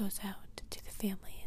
goes out to the family.